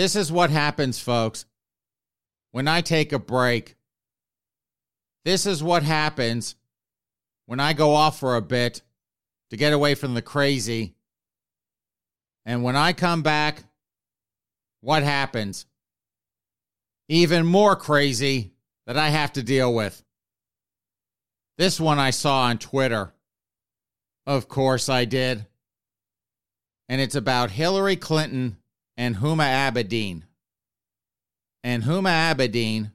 This is what happens, folks, when I take a break. This is what happens when I go off for a bit to get away from the crazy. And when I come back, what happens? Even more crazy that I have to deal with. This one I saw on Twitter. Of course I did. And it's about Hillary Clinton and Huma Abedin. And Huma Abedin,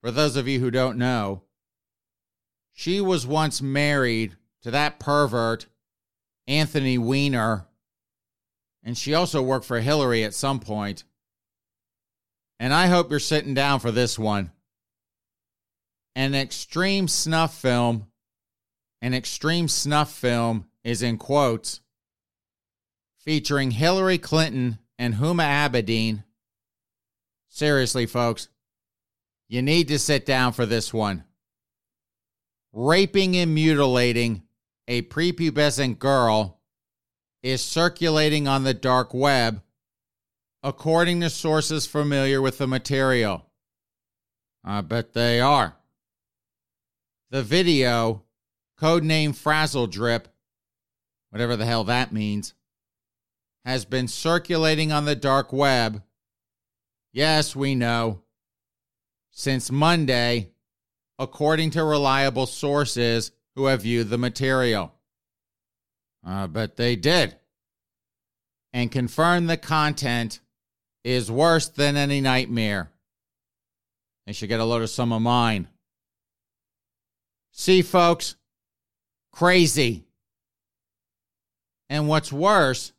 for those of you who don't know, she was once married to that pervert, Anthony Weiner. And she also worked for Hillary at some point. And I hope you're sitting down for this one. An extreme snuff film. An extreme snuff film is in quotes featuring Hillary Clinton and Huma Abedin. Seriously, folks, you need to sit down for this one raping and mutilating a prepubescent girl is circulating on the dark web, according to sources familiar with the material. I bet they are. The video, codename Frazzle Drip, whatever the hell that means, has been circulating on the dark web. Yes, we know. Since Monday, according to reliable sources who have viewed the material. Uh, but they did. And confirmed the content is worse than any nightmare. They should get a load of some of mine. See, folks, crazy. And what's worse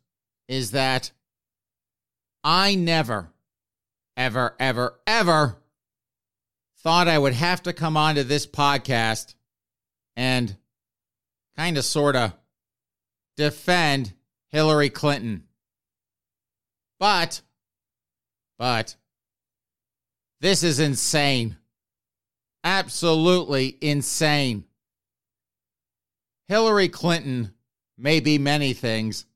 is that I never, ever, ever, ever thought I would have to come onto this podcast and kind of sort of defend Hillary Clinton. But, but, this is insane. Absolutely insane. Hillary Clinton may be many things,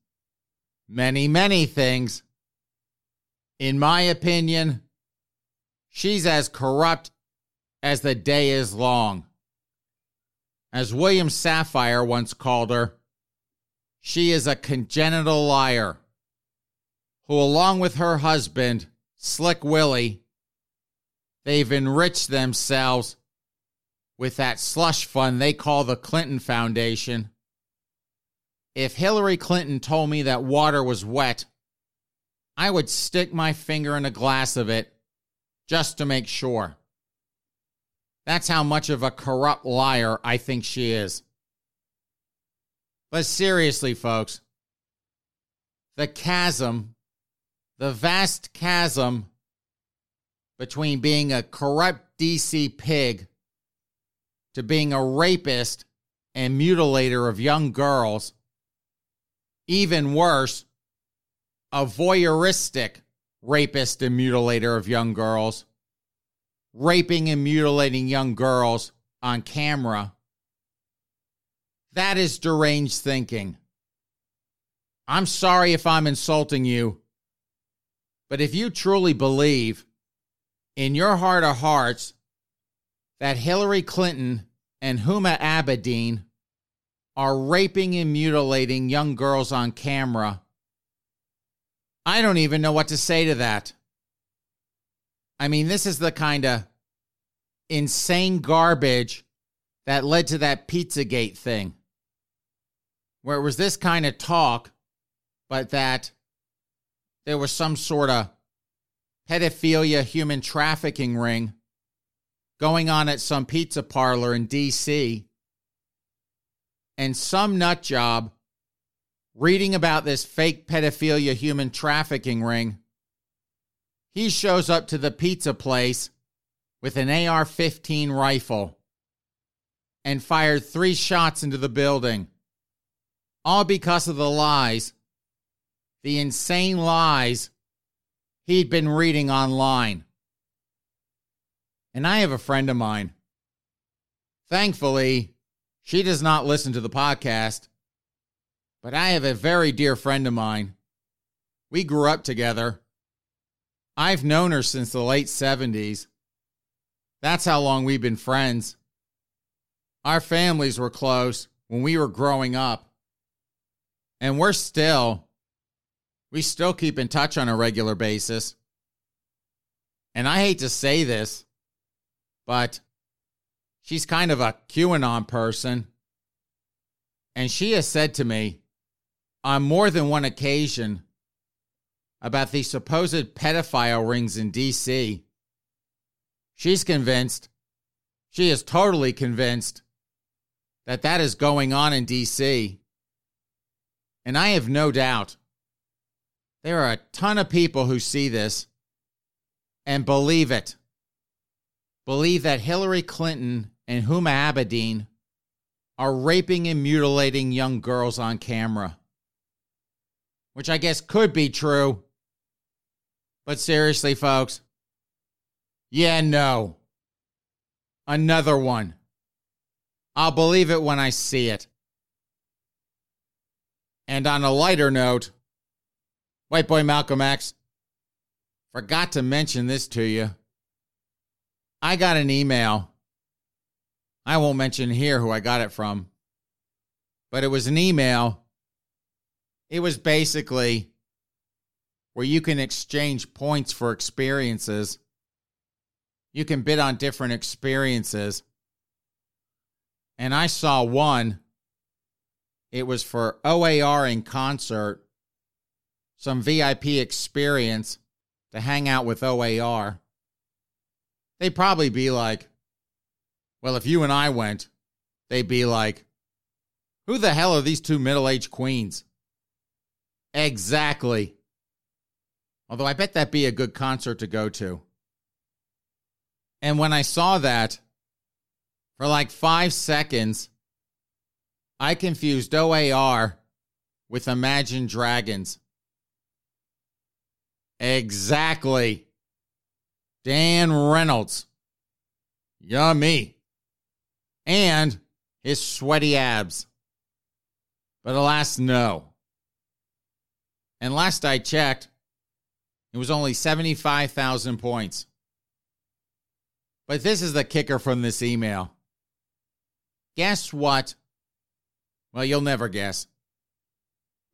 many, many things. In my opinion, she's as corrupt as the day is long. As William Safire once called her, she is a congenital liar who, along with her husband, Slick Willie, they've enriched themselves with that slush fund they call the Clinton Foundation. If Hillary Clinton told me that water was wet, I would stick my finger in a glass of it just to make sure. That's how much of a corrupt liar I think she is. But seriously, folks, the chasm, the vast chasm between being a corrupt DC pig to being a rapist and mutilator of young girls, even worse, a voyeuristic rapist and mutilator of young girls raping and mutilating young girls on camera. That is deranged thinking. I'm sorry if I'm insulting you, but if you truly believe in your heart of hearts that Hillary Clinton and Huma Abedin are raping and mutilating young girls on camera, I don't even know what to say to that. I mean, this is the kind of insane garbage that led to that Pizzagate thing, where it was this kind of talk, but that there was some sort of pedophilia human trafficking ring going on at some pizza parlor in DC. And some nut job reading about this fake pedophilia human trafficking ring he shows up to the pizza place with an AR 15 rifle and fired three shots into the building. All because of the lies, the insane lies he'd been reading online. And I have a friend of mine. Thankfully, she does not listen to the podcast, but I have a very dear friend of mine. We grew up together I've known her since the late 70s. That's how long we've been friends. Our families were close when we were growing up. And we're still, we still keep in touch on a regular basis. And I hate to say this, but she's kind of a QAnon person. And she has said to me on more than one occasion about the supposed pedophile rings in DC. She's convinced, she is totally convinced that that is going on in DC. And I have no doubt there are a ton of people who see this and believe it. Believe that Hillary Clinton and Huma Abedin are raping and mutilating young girls on camera. Which I guess could be true. But seriously, folks, yeah, no. Another one. I'll believe it when I see it. And on a lighter note, White Boy Malcolm X, forgot to mention this to you. I got an email. I won't mention here who I got it from, but it was an email. It was basically where you can exchange points for experiences. You can bid on different experiences. And I saw one. It was for OAR in concert, some VIP experience to hang out with OAR. They'd probably be like, well, if you and I went, they'd be like, who the hell are these two middle aged queens? Exactly. Although I bet that'd be a good concert to go to. And when I saw that, for like five seconds, I confused OAR with Imagine Dragons. Exactly. Dan Reynolds. Yummy. And his sweaty abs. But alas, no. And last I checked, it was only 75,000 points. But this is the kicker from this email. Guess what? Well, you'll never guess.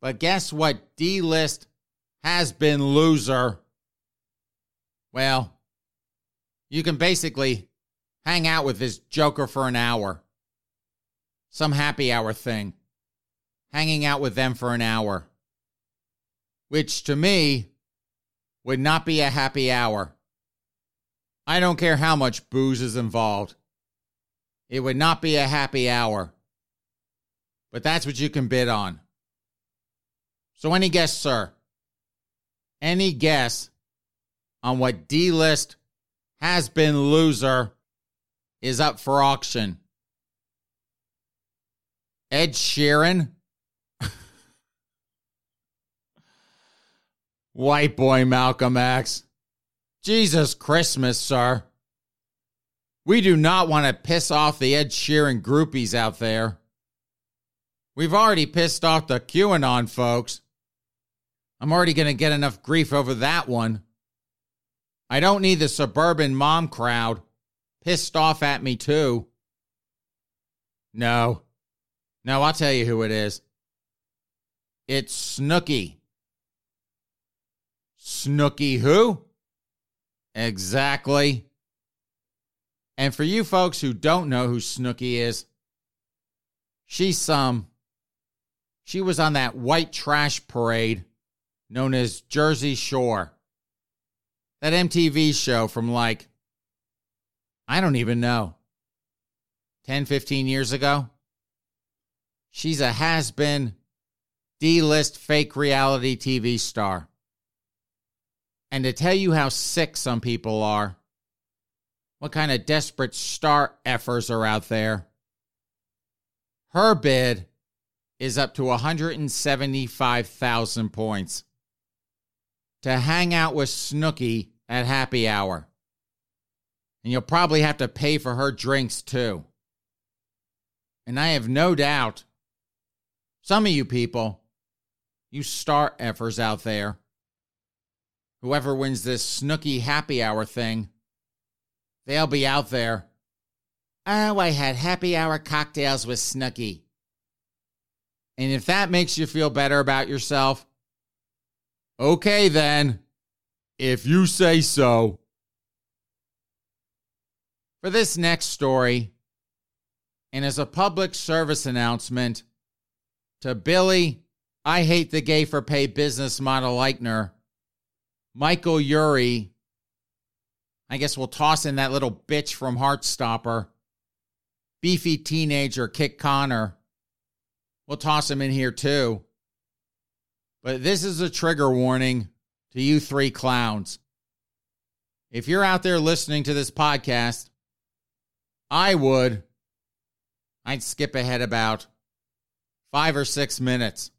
But guess what? D list has been loser. Well, you can basically hang out with this joker for an hour. Some happy hour thing. Hanging out with them for an hour. Which to me would not be a happy hour. I don't care how much booze is involved. It would not be a happy hour. But that's what you can bid on. So, any guess, sir? Any guess on what D list has been loser is up for auction? Ed Sheeran? White boy Malcolm X. Jesus Christmas, sir. We do not want to piss off the Ed Sheeran groupies out there. We've already pissed off the QAnon folks. I'm already going to get enough grief over that one. I don't need the suburban mom crowd pissed off at me, too. No. No, I'll tell you who it is. It's Snooki. Snooki who? Exactly. And for you folks who don't know who Snooki is, she's some. She was on that white trash parade known as Jersey Shore. That MTV show from like, I don't even know, 10, 15 years ago. She's a has been D list fake reality TV star. And to tell you how sick some people are, what kind of desperate star effers are out there, her bid is up to 175,000 points to hang out with Snooki at happy hour. And you'll probably have to pay for her drinks too. And I have no doubt some of you people, you star effers out there, whoever wins this snooki happy hour thing, they'll be out there. Oh, I had happy hour cocktails with Snooki. And if that makes you feel better about yourself, okay then, if you say so. For this next story, and as a public service announcement to Billy, I hate the gay for pay business model Eichner, Michael Urie, I guess we'll toss in that little bitch from Heartstopper, beefy teenager Kit Connor. We'll toss him in here too. But this is a trigger warning to you three clowns. If you're out there listening to this podcast, I would, I'd skip ahead about five or six minutes.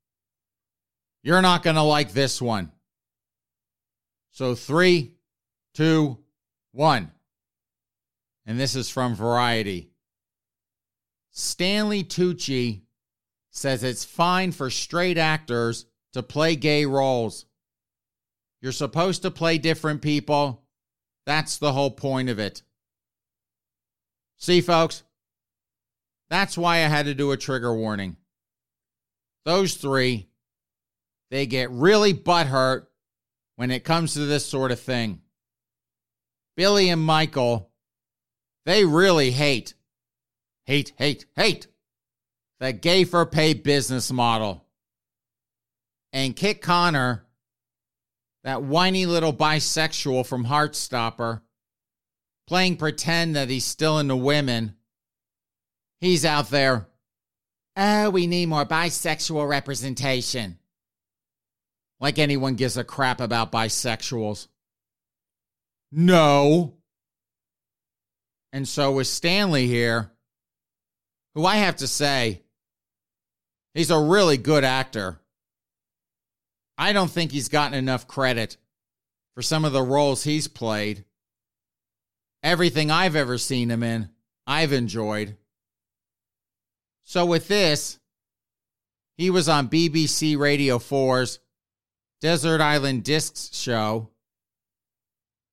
You're not going to like this one. So, three, two, one. And this is from Variety. Stanley Tucci says it's fine for straight actors to play gay roles. You're supposed to play different people. That's the whole point of it. See, folks, that's why I had to do a trigger warning. Those three, they get really butthurt when it comes to this sort of thing. Billy and Michael, they really hate, hate, hate, hate the gay for pay business model. And Kit Connor, that whiny little bisexual from Heartstopper, playing pretend that he's still into women, he's out there. Oh, we need more bisexual representation. Like anyone gives a crap about bisexuals. No. And so with Stanley here, who I have to say, he's a really good actor. I don't think he's gotten enough credit for some of the roles he's played. Everything I've ever seen him in, I've enjoyed. So with this, he was on BBC Radio 4's Desert Island Discs show.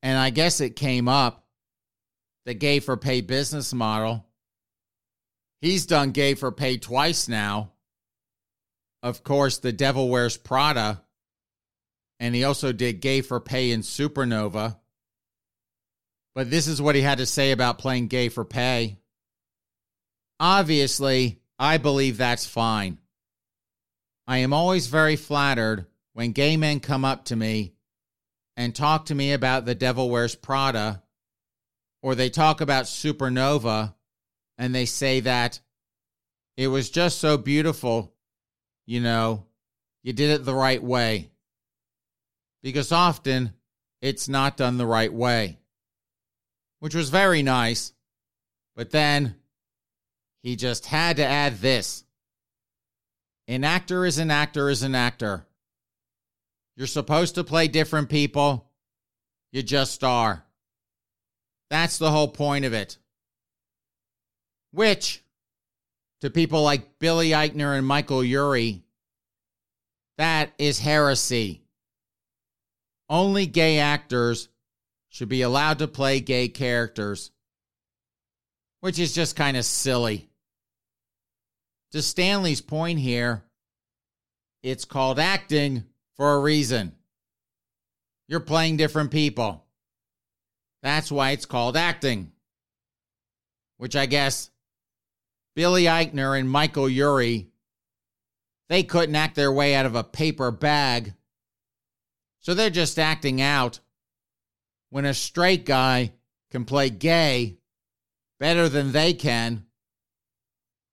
And I guess it came up the gay for pay business model. He's done gay for pay twice now. Of course, The Devil Wears Prada. And he also did gay for pay in Supernova. But this is what he had to say about playing gay for pay. Obviously, I believe that's fine. I am always very flattered when gay men come up to me and talk to me about The Devil Wears Prada, or they talk about Supernova and they say that it was just so beautiful, you know, you did it the right way. Because often it's not done the right way, which was very nice. But then he just had to add this an actor is an actor is an actor. You're supposed to play different people. You just are. That's the whole point of it. Which, to people like Billy Eichner and Michael Urie, that is heresy. Only gay actors should be allowed to play gay characters, which is just kind of silly. To Stanley's point here, it's called acting for a reason. You're playing different people. That's why it's called acting. Which I guess Billy Eichner and Michael Urie, they couldn't act their way out of a paper bag. So they're just acting out when a straight guy can play gay better than they can,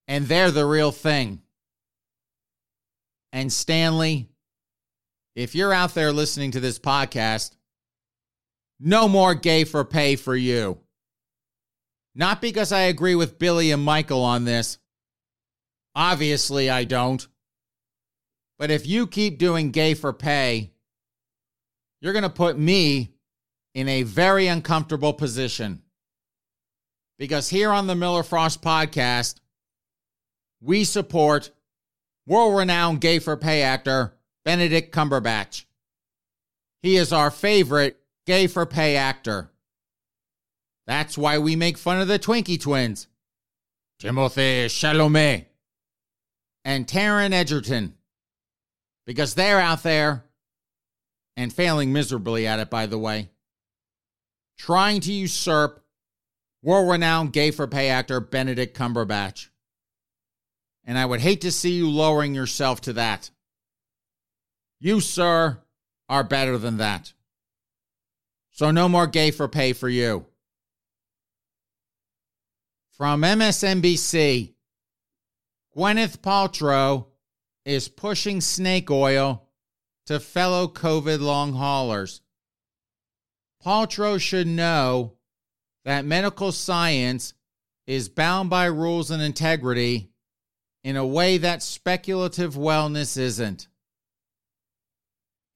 and they're the real thing. And Stanley, if you're out there listening to this podcast, no more gay for pay for you. Not because I agree with Billy and Michael on this. Obviously, I don't. But if you keep doing gay for pay, you're going to put me in a very uncomfortable position. Because here on the Miller Frost podcast, we support world renowned gay for pay actor Benedict Cumberbatch. he is our favorite gay for pay actor. That's why we make fun of the Twinkie twins, Timothée Chalamet and Taron Egerton, because they're out there and failing miserably at it, by the way, trying to usurp world renowned gay for pay actor Benedict Cumberbatch. And I would hate to see you lowering yourself to that. You, sir, are better than that. So no more gay for pay for you. From MSNBC, Gwyneth Paltrow is pushing snake oil to fellow COVID long haulers. Paltrow should know that medical science is bound by rules and integrity in a way that speculative wellness isn't.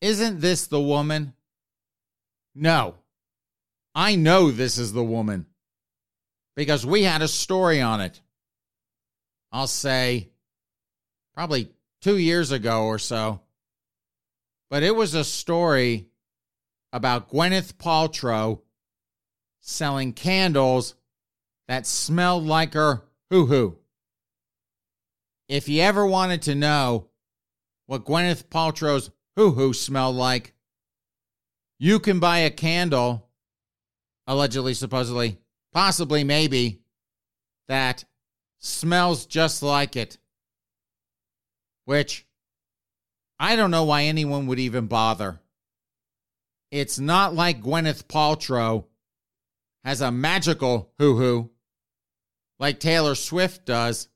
Isn't this the woman? No. I know this is the woman because we had a story on it. I'll say probably two years ago or so. But it was a story about Gwyneth Paltrow selling candles that smelled like her hoo hoo. If you ever wanted to know what Gwyneth Paltrow's hoo hoo smelled like, you can buy a candle, allegedly, supposedly, possibly, maybe, that smells just like it. Which I don't know why anyone would even bother. It's not like Gwyneth Paltrow has a magical hoo hoo like Taylor Swift does.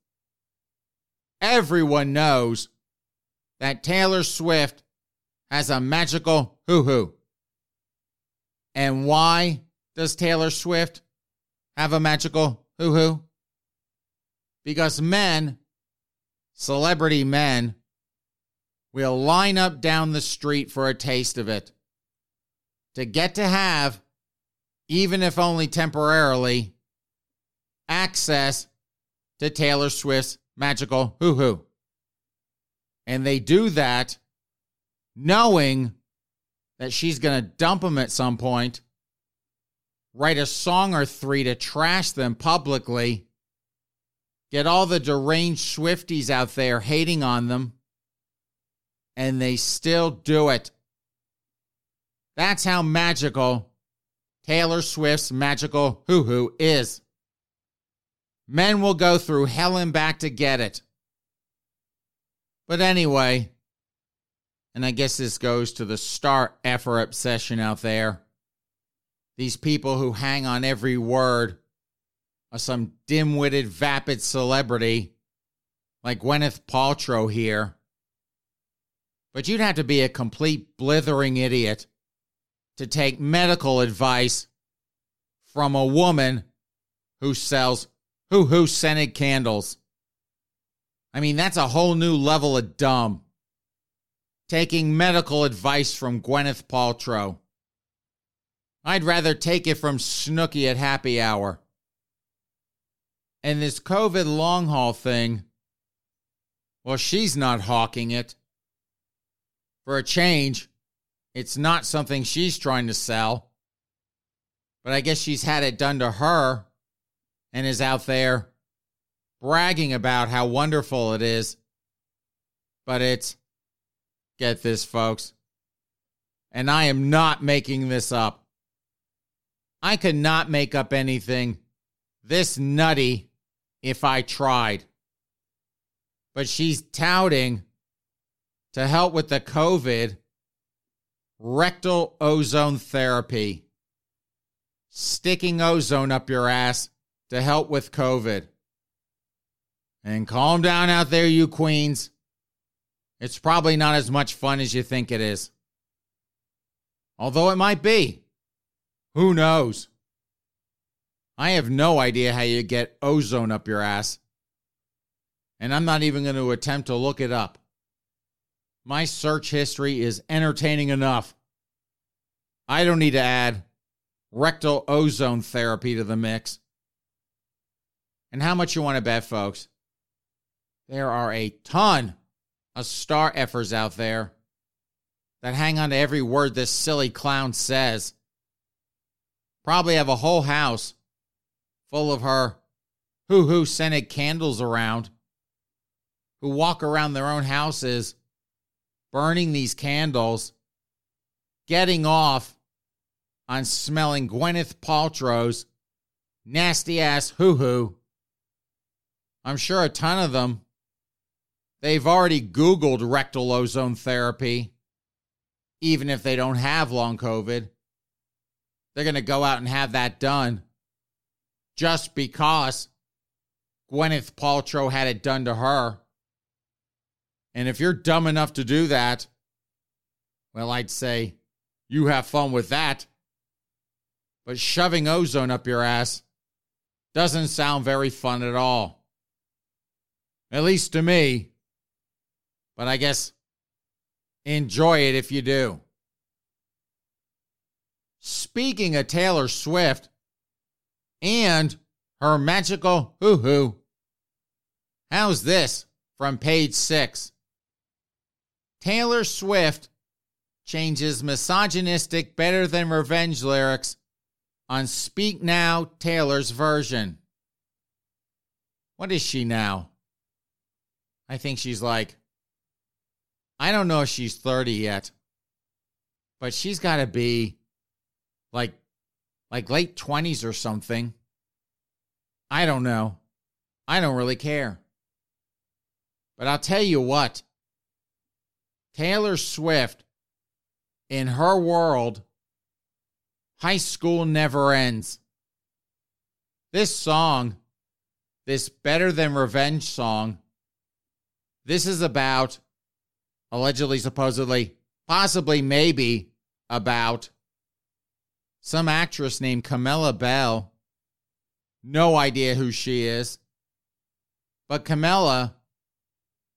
Everyone knows that Taylor Swift has a magical hoo hoo. And why does Taylor Swift have a magical hoo hoo? Because men, celebrity men, will line up down the street for a taste of it. To get to have, even if only temporarily, access to Taylor Swift's magical hoo hoo. And they do that knowing that she's going to dump them at some point, write a song or three to trash them publicly, get all the deranged Swifties out there hating on them, and they still do it. That's how magical Taylor Swift's magical hoo hoo is. Men will go through hell and back to get it. But anyway, and I guess this goes to the star effer obsession out there. These people who hang on every word of some dim witted, vapid celebrity like Gwyneth Paltrow here. But you'd have to be a complete blithering idiot to take medical advice from a woman who sells hoo hoo scented candles. I mean, that's a whole new level of dumb taking medical advice from Gwyneth Paltrow. I'd rather take it from Snooki at happy hour. And this COVID long haul thing, well, she's not hawking it. For a change, it's not something she's trying to sell. But I guess she's had it done to her and is out there bragging about how wonderful it is. But it's Get this, folks. And I am not making this up. I could not make up anything this nutty if I tried. But she's touting to help with the COVID rectal ozone therapy, sticking ozone up your ass to help with COVID. And calm down out there, you queens. It's probably not as much fun as you think it is. Although it might be. Who knows? I have no idea how you get ozone up your ass. And I'm not even going to attempt to look it up. My search history is entertaining enough. I don't need to add rectal ozone therapy to the mix. And how much you want to bet, folks? There are a ton of star effers out there that hang on to every word this silly clown says. Probably have a whole house full of her hoo hoo scented candles around, who walk around their own houses burning these candles, getting off on smelling Gwyneth Paltrow's nasty ass hoo hoo. I'm sure a ton of them. They've already Googled rectal ozone therapy, even if they don't have long COVID. They're going to go out and have that done just because Gwyneth Paltrow had it done to her. And if you're dumb enough to do that, well, I'd say you have fun with that. But shoving ozone up your ass doesn't sound very fun at all. At least to me. But I guess enjoy it if you do. Speaking of Taylor Swift and her magical hoo hoo, how's this from page six? Taylor Swift changes misogynistic better than revenge lyrics on Speak Now Taylor's version. What is she now? I think she's like, I don't know if she's 30 yet, but she's got to be like like late 20s or something. I don't know. I don't really care. But I'll tell you what. Taylor Swift in her world high school never ends. This song, this better than revenge song, this is about allegedly supposedly possibly maybe about some actress named Camilla Belle. No idea who she is. But Camilla,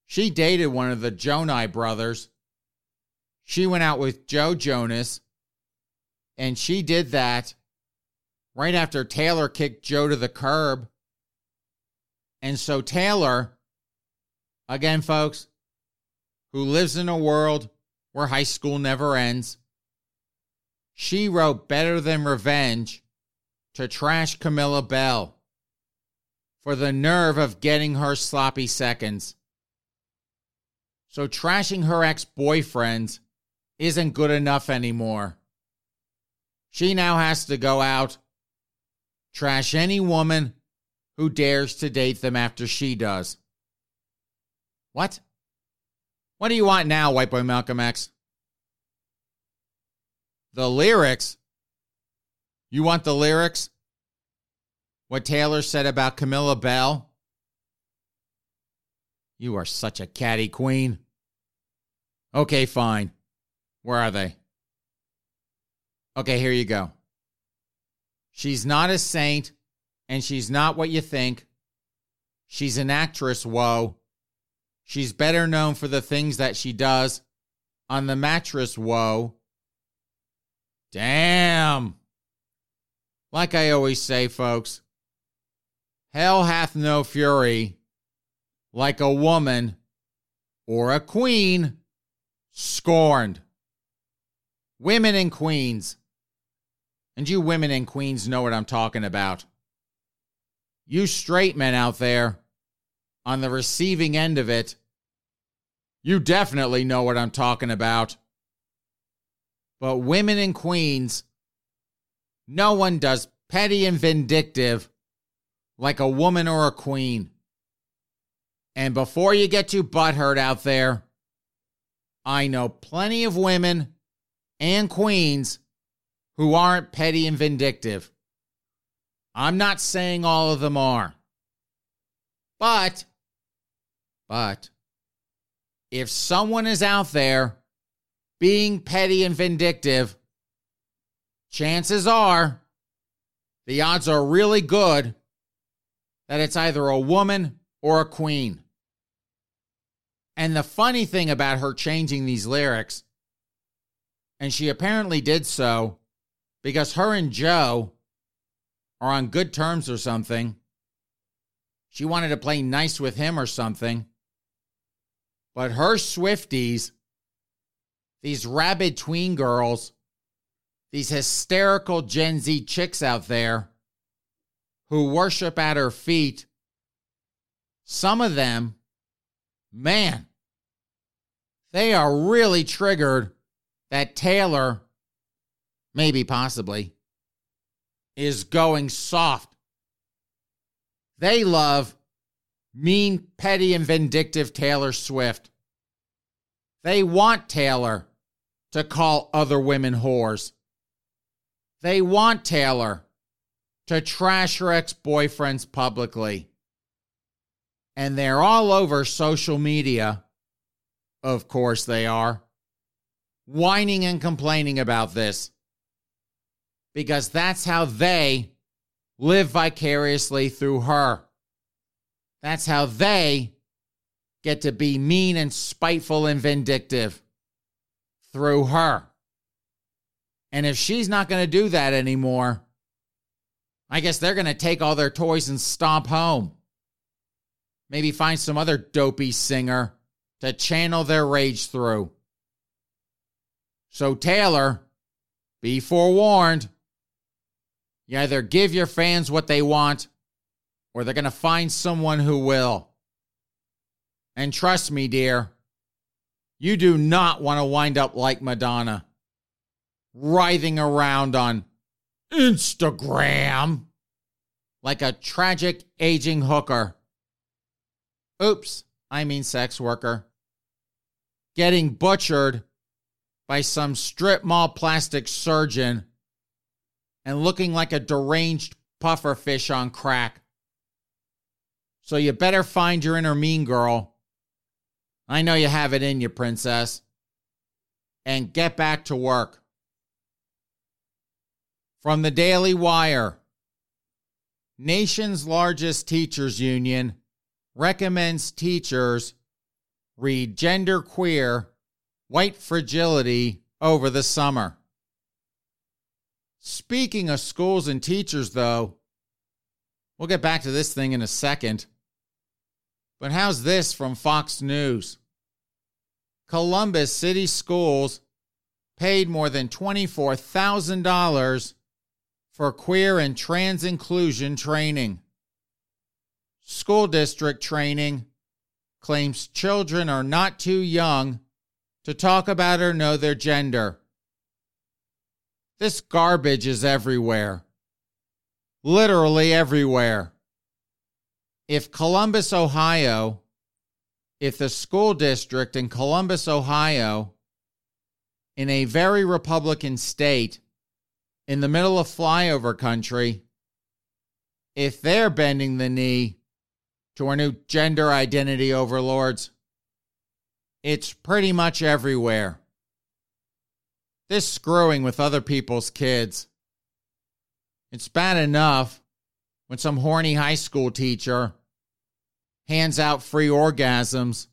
she dated one of the Jonai brothers. She went out with Joe Jonas, and she did that right after Taylor kicked Joe to the curb. And so Taylor, again, folks, who lives in a world where high school never ends, she wrote Better Than Revenge to trash Camilla Belle for the nerve of getting her sloppy seconds. So trashing her ex boyfriends isn't good enough anymore. She now has to go out, trash any woman who dares to date them after she does. What? What do you want now, White Boy Malcolm X? The lyrics. You want the lyrics? What Taylor said about Camilla Belle? You are such a catty queen. Okay, fine. Where are they? Okay, here you go. She's not a saint, and she's not what you think. She's an actress, whoa. She's better known for the things that she does on the mattress, whoa. Damn. Like I always say, folks, hell hath no fury like a woman or a queen scorned. Women and queens. And you women and queens know what I'm talking about. You straight men out there on the receiving end of it, you definitely know what I'm talking about. But women and queens, no one does petty and vindictive like a woman or a queen. And before you get too butthurt out there, I know plenty of women and queens who aren't petty and vindictive. I'm not saying all of them are. But, but, if someone is out there being petty and vindictive, chances are the odds are really good that it's either a woman or a queen. And the funny thing about her changing these lyrics, and she apparently did so because her and Joe are on good terms or something. She wanted to play nice with him or something. But her Swifties these rabid tween girls, these hysterical Gen Z chicks out there who worship at her feet, some of them, man, they are really triggered that Taylor, maybe possibly, is going soft. They love mean, petty, and vindictive Taylor Swift. They want Taylor to call other women whores. They want Taylor to trash her ex boyfriends publicly. And they're all over social media. Of course, they are. Whining and complaining about this. Because that's how they live vicariously through her. That's how they get to be mean and spiteful and vindictive through her. And if she's not going to do that anymore, I guess they're going to take all their toys and stomp home. Maybe find some other dopey singer to channel their rage through. So, Taylor, be forewarned. You either give your fans what they want, or they're going to find someone who will. And trust me, dear, you do not want to wind up like Madonna, writhing around on Instagram like a tragic aging hooker. Oops, I mean sex worker. Getting butchered by some strip mall plastic surgeon and looking like a deranged puffer fish on crack. So you better find your inner mean girl. I know you have it in you, princess. And get back to work. From the Daily Wire Nation's largest teachers union recommends teachers read gender queer white fragility over the summer. Speaking of schools and teachers, though, we'll get back to this thing in a second. But how's this from Fox News? Columbus City Schools paid more than $24,000 for queer and trans inclusion training. School district training claims children are not too young to talk about or know their gender. This garbage is everywhere. Literally everywhere. If Columbus, Ohio, if the school district in Columbus, Ohio, in a very Republican state, in the middle of flyover country, if they're bending the knee to our new gender identity overlords, it's pretty much everywhere. This screwing with other people's kids. It's bad enough when some horny high school teacher hands out free orgasms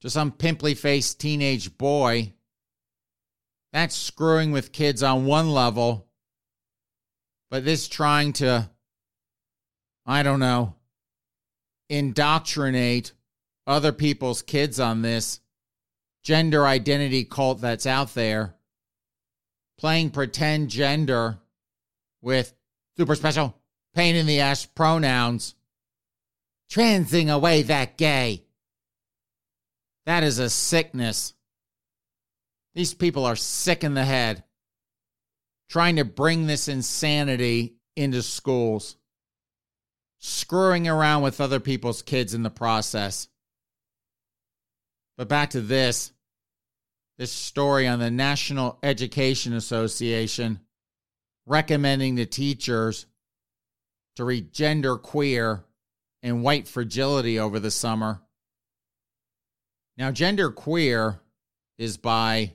to some pimply faced teenage boy. That's screwing with kids on one level but this trying to, I don't know, indoctrinate other people's kids on this gender identity cult that's out there, playing pretend gender with super special pain in the ass pronouns, transing away that gay. That is a sickness. These people are sick in the head trying to bring this insanity into schools, screwing around with other people's kids in the process. But back to this this story on the National Education Association recommending to teachers to read gender queer and white fragility over the summer. Now, gender queer is by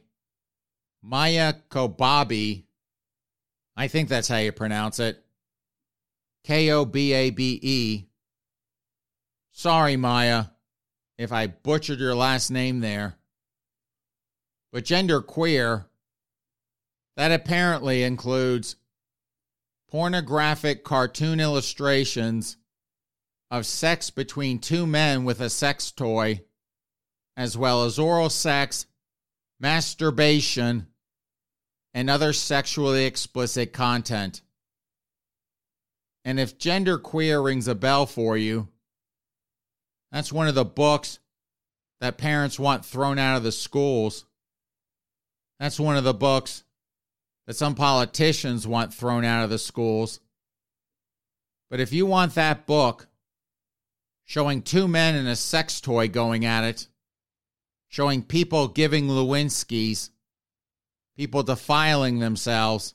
Maia Kobabe I think that's how you pronounce it. K O B A B E. Sorry, Maia, if I butchered your last name there. But gender queer, that apparently includes pornographic cartoon illustrations of sex between two men with a sex toy, as well as oral sex masturbation, and other sexually explicit content. And if gender queer rings a bell for you, that's one of the books that parents want thrown out of the schools. That's one of the books that some politicians want thrown out of the schools. But if you want that book showing two men and a sex toy going at it, showing people giving Lewinsky's, people defiling themselves,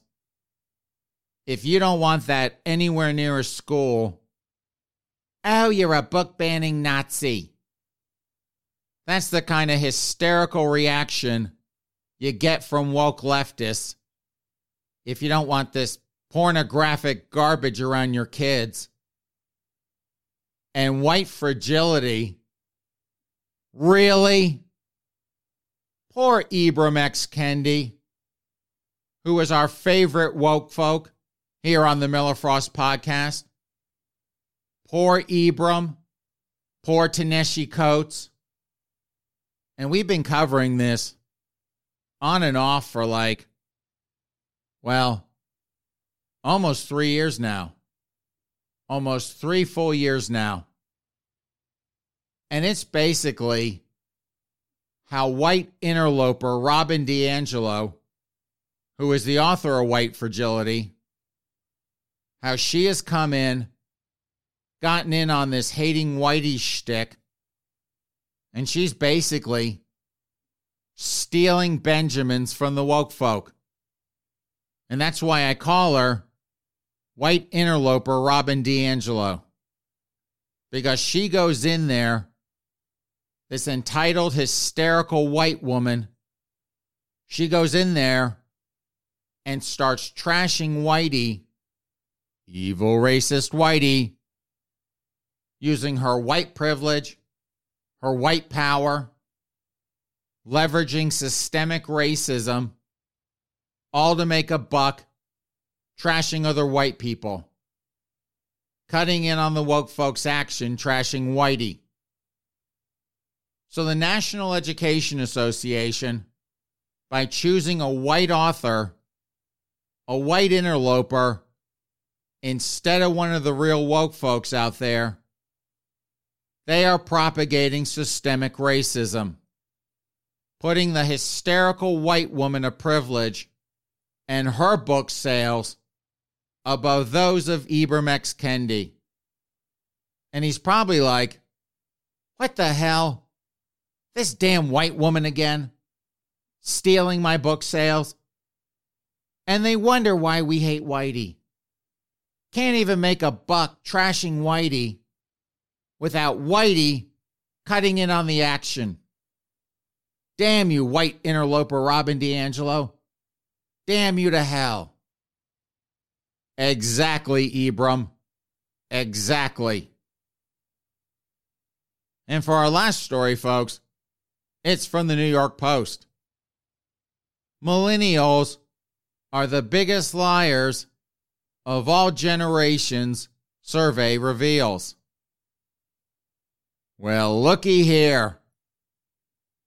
if you don't want that anywhere near a school, oh, you're a book banning Nazi. That's the kind of hysterical reaction you get from woke leftists if you don't want this pornographic garbage around your kids. And white fragility. Really? Poor Ibram X. Kendi, who is our favorite woke folk here on the Miller Frost podcast. Poor Ibram. Poor Ta-Nehisi Coates. And we've been covering this on and off for like, well, almost three years now. Almost three full years now. And it's basically how white interloper Robin DiAngelo, who is the author of White Fragility, how she has come in, gotten in on this hating whitey shtick, and she's basically stealing Benjamins from the woke folk. And that's why I call her white interloper Robin DiAngelo, Because she goes in there, this entitled, hysterical white woman, she goes in there and starts trashing Whitey, evil racist Whitey, using her white privilege, her white power, leveraging systemic racism, all to make a buck, trashing other white people, cutting in on the woke folks' action, trashing Whitey. So the National Education Association, by choosing a white author, a white interloper, instead of one of the real woke folks out there, they are propagating systemic racism putting the hysterical white woman of privilege and her book sales above those of Ibram X. Kendi. And he's probably like, what the hell? This damn white woman again? Stealing my book sales? And they wonder why we hate Whitey. Can't even make a buck trashing Whitey without Whitey cutting in on the action. Damn you, white interloper Robin DiAngelo. Damn you to hell. Exactly, Ibram. Exactly. And for our last story, folks, it's from the New York Post. Millennials are the biggest liars of all generations, survey reveals. Well, looky here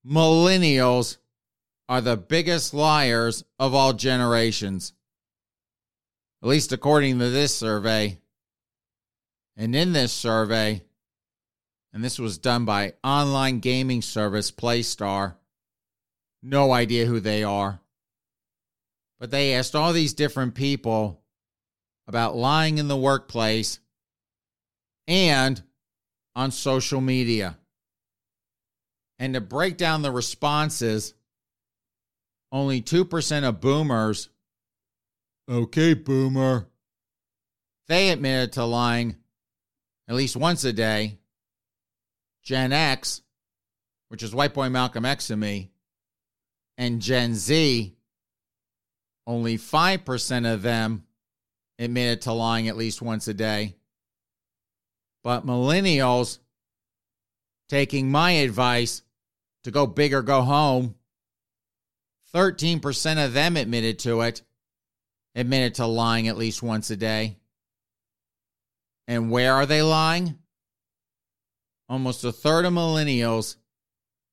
millennials are the biggest liars of all generations. At least according to this survey. And in this survey, and this was done by online gaming service Playstar, no idea who they are. But they asked all these different people about lying in the workplace and on social media. And to break down the responses, only 2% of boomers, okay, boomer, they admitted to lying at least once a day. Gen X, which is white boy Malcolm X to me, and Gen Z, only 5% of them admitted to lying at least once a day. But millennials, taking my advice, to go big or go home. 13% of them admitted to it, admitted to lying at least once a day. And where are they lying? Almost a third of millennials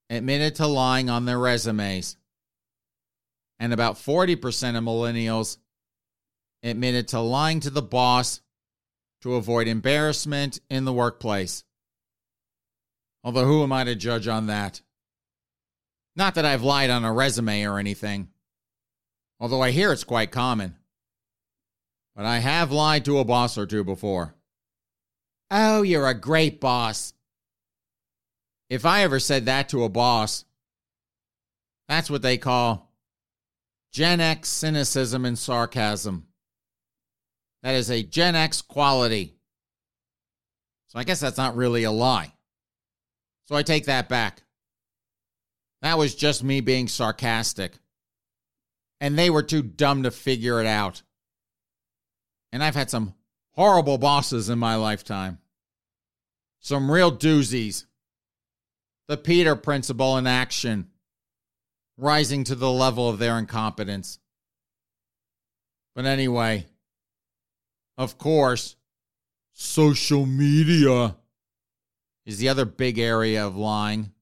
admitted to lying on their resumes. and about 40% of millennials admitted to lying to the boss to avoid embarrassment in the workplace. Although, who am I to judge on that? Not that I've lied on a resume or anything, although I hear it's quite common. But I have lied to a boss or two before. Oh, you're a great boss. If I ever said that to a boss, that's what they call Gen X cynicism and sarcasm. That is a Gen X quality. So I guess that's not really a lie. So I take that back. That was just me being sarcastic. And they were too dumb to figure it out. And I've had some horrible bosses in my lifetime. Some real doozies. The Peter Principle in action, rising to the level of their incompetence. But anyway, of course, social media is the other big area of lying.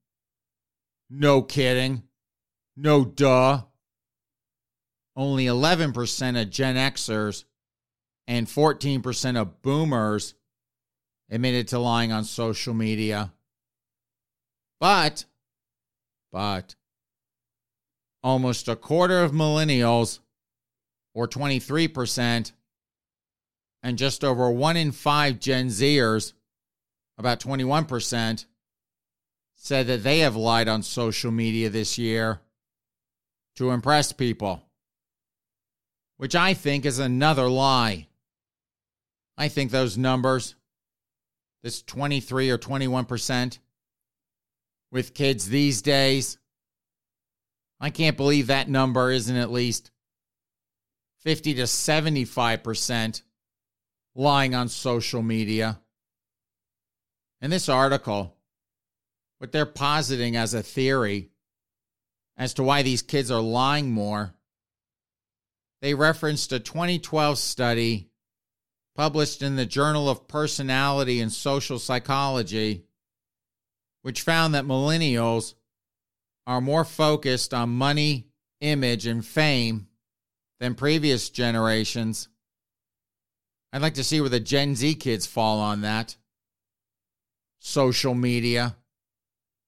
No kidding. No duh. Only 11% of Gen Xers and 14% of boomers admitted to lying on social media. But, but, almost a quarter of millennials, or 23%, and just over one in five Gen Zers, about 21%, said that they have lied on social media this year to impress people, which I think is another lie. I think those numbers, this 23 or 21% with kids these days, I can't believe that number isn't at least 50 to 75% lying on social media. In this article, what they're positing as a theory as to why these kids are lying more, they referenced a 2012 study published in the Journal of Personality and Social Psychology, which found that millennials are more focused on money, image, and fame than previous generations I'd like to see where the Gen Z kids fall on that. Social media,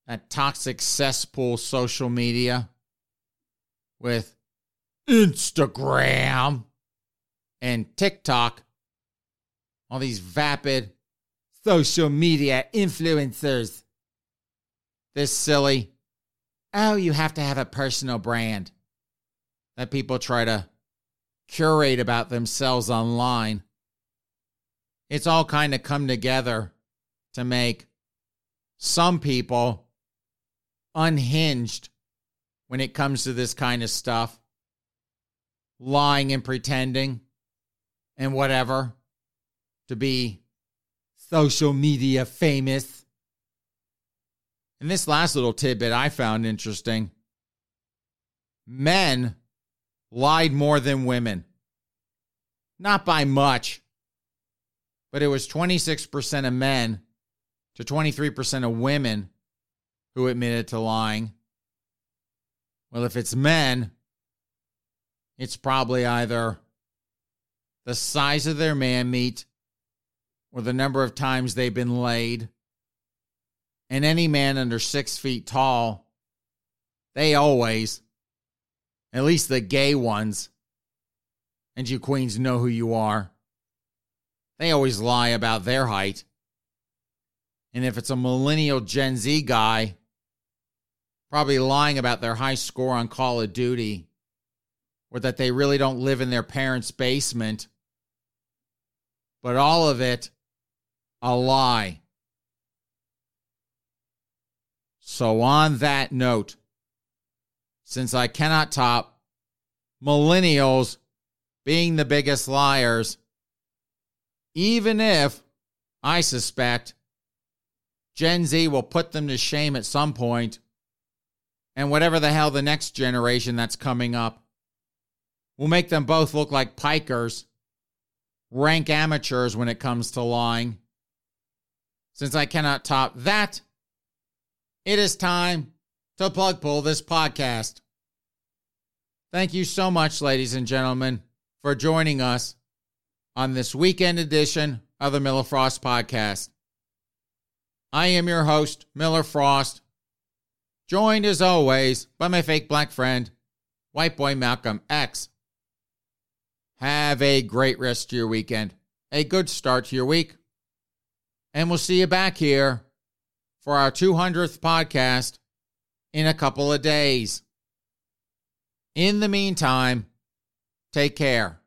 that toxic cesspool social media with Instagram and TikTok, all these vapid social media influencers. This silly, oh, you have to have a personal brand that people try to curate about themselves online it's all kind of come together to make some people unhinged when it comes to this kind of stuff, lying and pretending and whatever to be social media famous. And this last little tidbit I found interesting men lied more than women. Not by much, but it was 26% of men to 23% of women who admitted to lying. Well, if it's men, it's probably either the size of their man meat or the number of times they've been laid. And any man under six feet tall, they always, at least the gay ones, and you queens know who you are, they always lie about their height. And if it's a millennial Gen Z guy, probably lying about their high score on Call of Duty or that they really don't live in their parents' basement. But all of it a lie. So, on that note, since I cannot top millennials being the biggest liars, even if I suspect Gen Z will put them to shame at some point, and whatever the hell the next generation that's coming up will make them both look like pikers, rank amateurs when it comes to lying. Since I cannot top that, it is time to plug pull this podcast. Thank you so much, ladies and gentlemen, for joining us on this weekend edition of the Miller Frost Podcast. I am your host, Miller Frost, joined as always by my fake black friend, White Boy Malcolm X. Have a great rest of your weekend, a good start to your week, and we'll see you back here for our 200th podcast in a couple of days. In the meantime, take care.